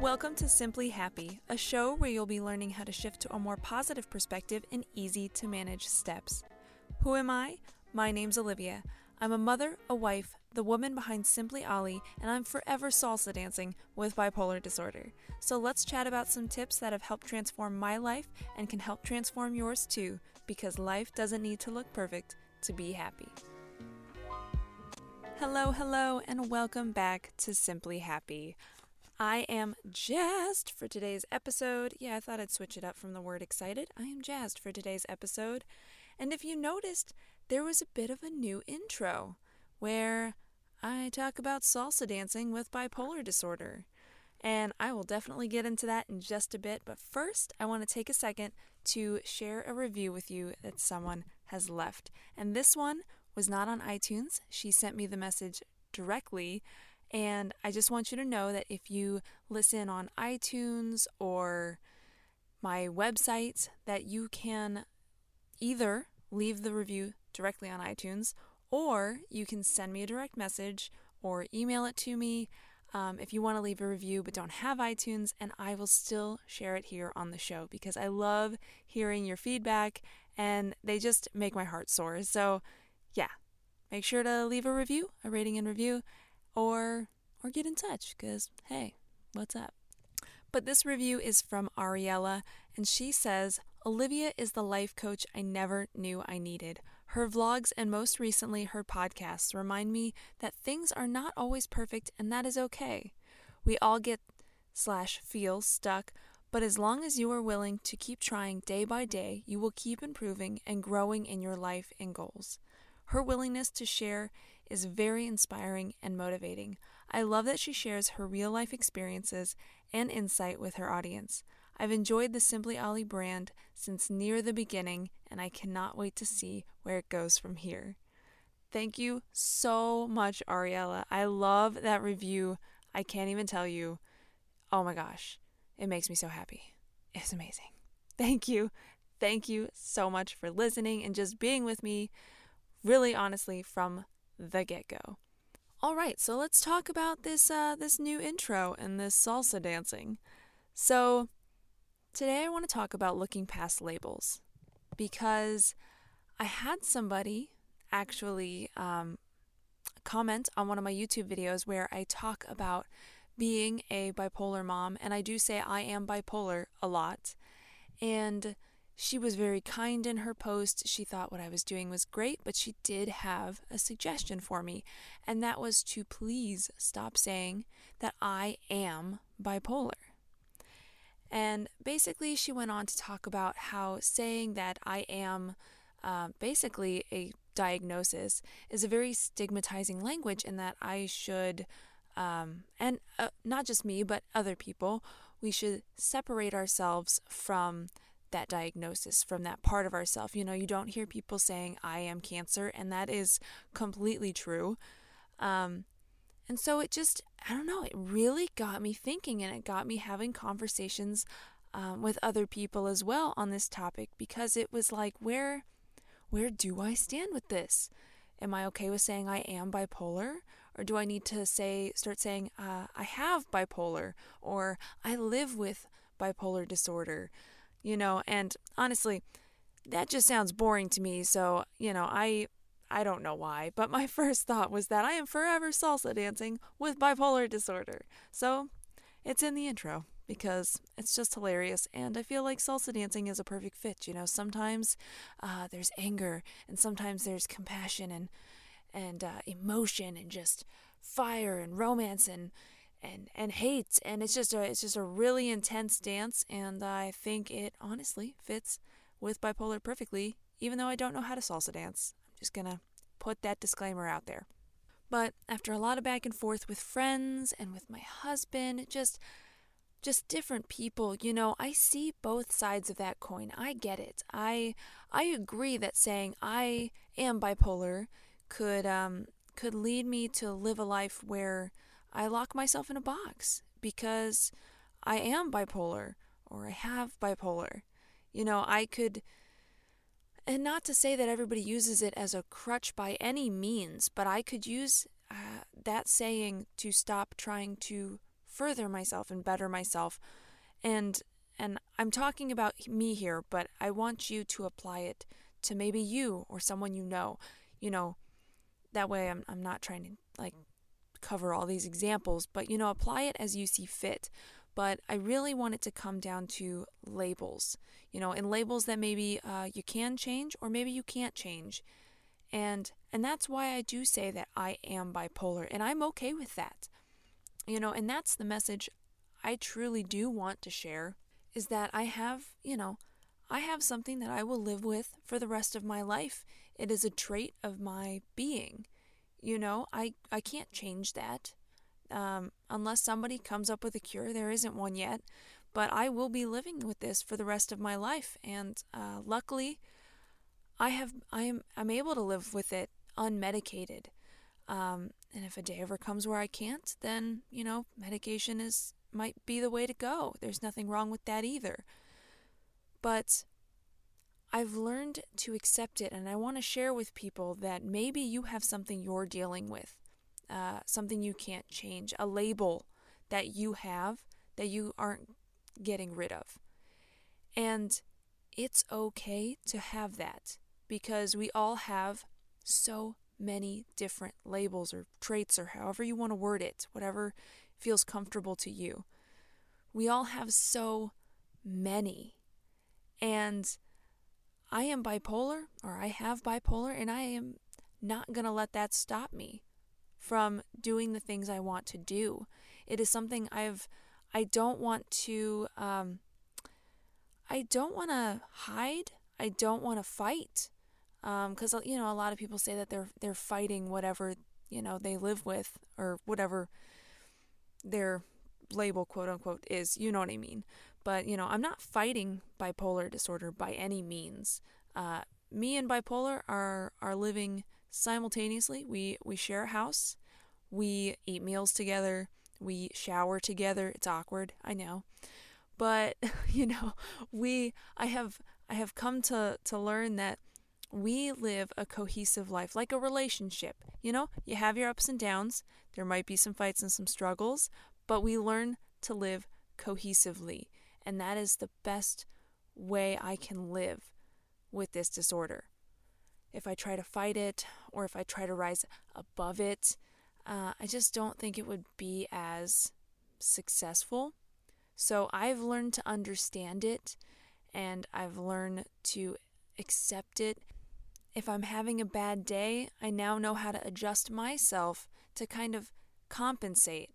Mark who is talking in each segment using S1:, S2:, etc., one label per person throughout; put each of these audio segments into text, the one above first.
S1: Welcome to Simply Happy, a show where you'll be learning how to shift to a more positive perspective in easy to manage steps. Who am I? My name's Olivia. I'm a mother, a wife, the woman behind Simply Ollie, and I'm forever salsa dancing with bipolar disorder. So let's chat about some tips that have helped transform my life and can help transform yours too, because life doesn't need to look perfect to be happy. Hello, hello, and welcome back to Simply Happy. I am jazzed for today's episode. Yeah, I thought I'd switch it up from the word excited. I am jazzed for today's episode. And if you noticed, there was a bit of a new intro where I talk about salsa dancing with bipolar disorder. And I will definitely get into that in just a bit. But first, I want to take a second to share a review with you that someone has left. And this one was not on iTunes. She sent me the message directly and I just want you to know that if you listen on iTunes or my website, that you can either leave the review directly on iTunes or you can send me a direct message or email it to me um, if you want to leave a review but don't have iTunes, and I will still share it here on the show because I love hearing your feedback and they just make my heart soar. So, yeah, make sure to leave a review, a rating and review, or or get in touch cuz hey, what's up? But this review is from Ariella and she says, "Olivia is the life coach I never knew I needed. Her vlogs and most recently her podcasts remind me that things are not always perfect and that is okay. We all get slash feel stuck, but as long as you are willing to keep trying day by day, you will keep improving and growing in your life and goals. Her willingness to share is very inspiring and motivating. I love that she shares her real life experiences and insight with her audience. I've enjoyed the Simply Ollie brand since near the beginning, and I cannot wait to see where it goes from here. Thank you so much, Ariella. I love that review. I can't even tell you. Oh my gosh, it makes me so happy. It's amazing. Thank you. Thank you so much for listening and just being with me, really honestly, from the get go. All right, so let's talk about this uh, this new intro and this salsa dancing. So today I want to talk about looking past labels because I had somebody actually um, comment on one of my YouTube videos where I talk about being a bipolar mom, and I do say I am bipolar a lot. And she was very kind in her post. She thought what I was doing was great, but she did have a suggestion for me, and that was to please stop saying that I am bipolar. And basically, she went on to talk about how saying that I am uh, basically a diagnosis is a very stigmatizing language, and that I should, um, and uh, not just me, but other people, we should separate ourselves from that diagnosis from that part of ourself. You know, you don't hear people saying, I am cancer, and that is completely true. Um, and so it just, I don't know, it really got me thinking and it got me having conversations um, with other people as well on this topic because it was like, where, where do I stand with this? Am I okay with saying I am bipolar? Or do I need to say, start saying, uh, I have bipolar or I live with bipolar disorder? You know, and honestly, that just sounds boring to me. So, you know, I I don't know why, but my first thought was that I am forever salsa dancing with bipolar disorder. So it's in the intro because it's just hilarious, and I feel like salsa dancing is a perfect fit. You know, sometimes uh, there's anger, and sometimes there's compassion and and uh, emotion, and just fire and romance and and and hate, and it's just a it's just a really intense dance, and I think it honestly fits with bipolar perfectly, even though I don't know how to salsa dance. I'm just gonna put that disclaimer out there. But after a lot of back and forth with friends and with my husband, just just different people, you know, I see both sides of that coin. I get it. I I agree that saying I am bipolar could um could lead me to live a life where I lock myself in a box because I am bipolar or I have bipolar. You know, I could and not to say that everybody uses it as a crutch by any means, but I could use uh, that saying to stop trying to further myself and better myself. And and I'm talking about me here, but I want you to apply it to maybe you or someone you know. You know, that way I'm I'm not trying to like cover all these examples, but you know, apply it as you see fit. But I really want it to come down to labels, you know, and labels that maybe uh, you can change or maybe you can't change. And and that's why I do say that I am bipolar and I'm okay with that. You know, and that's the message I truly do want to share is that I have, you know, I have something that I will live with for the rest of my life. It is a trait of my being. You know, I, I can't change that. Um, unless somebody comes up with a cure, there isn't one yet. But I will be living with this for the rest of my life. And uh, luckily, I have I am I'm able to live with it unmedicated. Um, and if a day ever comes where I can't, then you know medication is might be the way to go. There's nothing wrong with that either. But I've learned to accept it, and I want to share with people that maybe you have something you're dealing with, uh, something you can't change, a label that you have that you aren't getting rid of. And it's okay to have that because we all have so many different labels or traits or however you want to word it, whatever feels comfortable to you. We all have so many. And I am bipolar, or I have bipolar, and I am not going to let that stop me from doing the things I want to do. It is something I've, I don't want to, um, I don't want to hide. I don't want to fight. Because, um, you know, a lot of people say that they're, they're fighting whatever, you know, they live with or whatever their label, quote unquote, is. You know what I mean? But, you know, I'm not fighting bipolar disorder by any means. Uh, me and bipolar are, are living simultaneously. We, we share a house, we eat meals together, we shower together. It's awkward, I know. But, you know, we, I have, I have come to, to learn that we live a cohesive life, like a relationship. You know, you have your ups and downs, there might be some fights and some struggles, but we learn to live cohesively. And that is the best way I can live with this disorder. If I try to fight it or if I try to rise above it, uh, I just don't think it would be as successful. So I've learned to understand it and I've learned to accept it. If I'm having a bad day, I now know how to adjust myself to kind of compensate.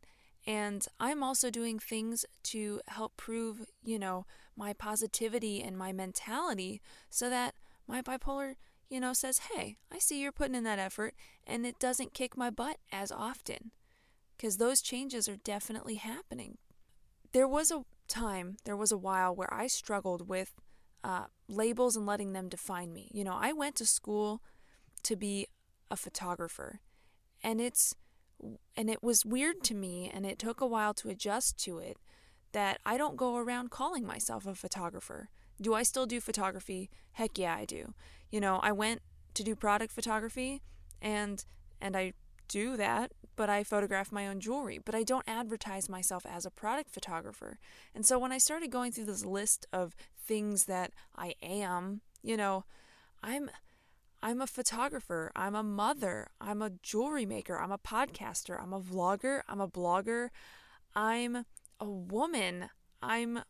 S1: And I'm also doing things to help prove, you know, my positivity and my mentality so that my bipolar, you know, says, hey, I see you're putting in that effort and it doesn't kick my butt as often. Because those changes are definitely happening. There was a time, there was a while where I struggled with uh, labels and letting them define me. You know, I went to school to be a photographer, and it's and it was weird to me and it took a while to adjust to it that I don't go around calling myself a photographer. Do I still do photography? Heck yeah, I do. You know, I went to do product photography and and I do that, but I photograph my own jewelry, but I don't advertise myself as a product photographer. And so when I started going through this list of things that I am, you know, I'm I'm a photographer, I'm a mother, I'm a jewelry maker, I'm a podcaster, I'm a vlogger, I'm a blogger, I'm a woman, I'm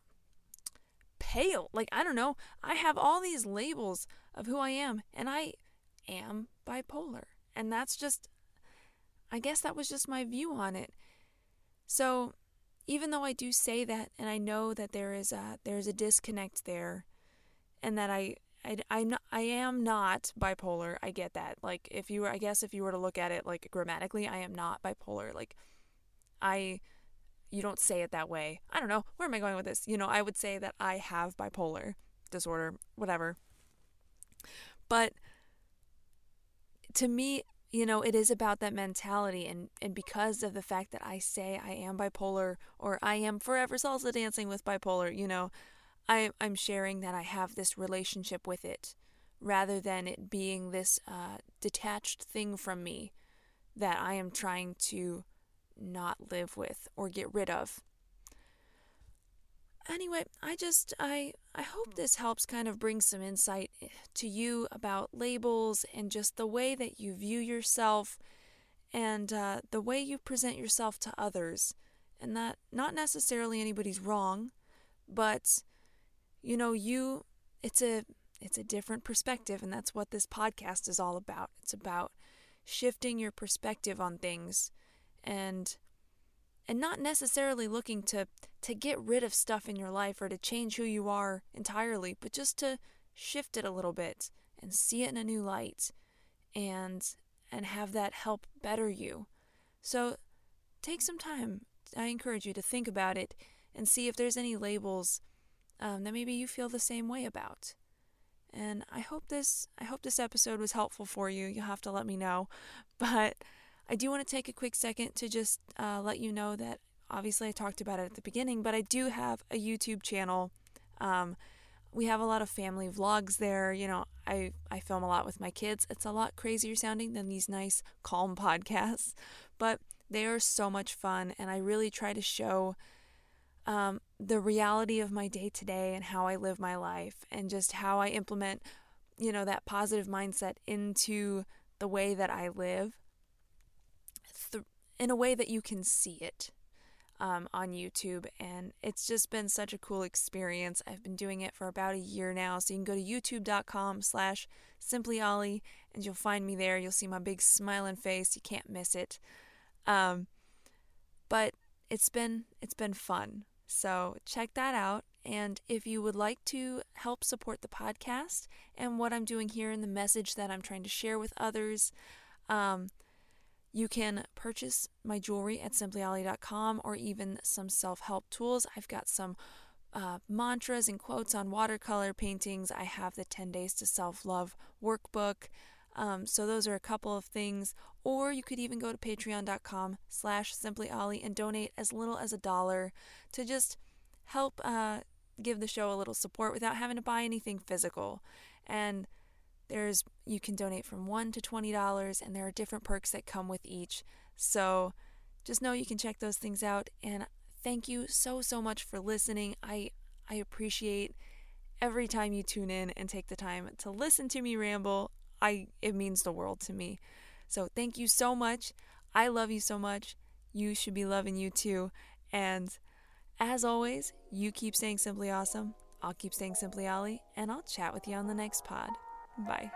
S1: pale. Like, I don't know. I have all these labels of who I am, and I am bipolar. And that's just, I guess that was just my view on it. So, even though I do say that, and I know that there is a there's a disconnect there, and that I I, I'm not, I am not bipolar. I get that. Like, if you were, I guess if you were to look at it like grammatically, I am not bipolar. Like, I, you don't say it that way. I don't know. Where am I going with this? You know, I would say that I have bipolar disorder, whatever. But to me, you know, it is about that mentality. And, and because of the fact that I say I am bipolar or I am forever salsa dancing with bipolar, you know, I, I'm sharing that I have this relationship with it rather than it being this uh, detached thing from me that I am trying to not live with or get rid of. Anyway, I just I I hope this helps kind of bring some insight to you about labels and just the way that you view yourself and uh, the way you present yourself to others, and that not necessarily anybody's wrong, but you know you it's a it's a different perspective, and that's what this podcast is all about. It's about shifting your perspective on things and and not necessarily looking to to get rid of stuff in your life or to change who you are entirely, but just to shift it a little bit and see it in a new light and and have that help better you. So take some time. I encourage you to think about it and see if there's any labels um, that maybe you feel the same way about. And I hope this I hope this episode was helpful for you. You'll have to let me know, but I do want to take a quick second to just uh, let you know that obviously I talked about it at the beginning, but I do have a YouTube channel. Um, we have a lot of family vlogs there. You know, I, I film a lot with my kids. It's a lot crazier sounding than these nice, calm podcasts, but they are so much fun. And I really try to show um, the reality of my day to day and how I live my life and just how I implement, you know, that positive mindset into the way that I live th- in a way that you can see it um, on YouTube. And it's just been such a cool experience. I've been doing it for about a year now. So you can go to youtube.com slash simplyollie and you'll find me there. You'll see my big smiling face. You can't miss it. Um, but it's been it's been fun. So check that out. And if you would like to help support the podcast and what I'm doing here and the message that I'm trying to share with others, um, you can purchase my jewelry at simplyollie.com or even some self help tools. I've got some uh, mantras and quotes on watercolor paintings. I have the 10 Days to Self Love workbook. Um, so those are a couple of things. Or you could even go to patreon.com slash simplyollie and donate as little as a dollar to just help uh, give the show a little support without having to buy anything physical. And there's you can donate from 1 to $20 and there are different perks that come with each. So just know you can check those things out and thank you so so much for listening. I I appreciate every time you tune in and take the time to listen to me ramble. I it means the world to me. So thank you so much. I love you so much. You should be loving you too. And as always, you keep saying simply awesome. I'll keep saying simply Ollie, and I'll chat with you on the next pod. Bye.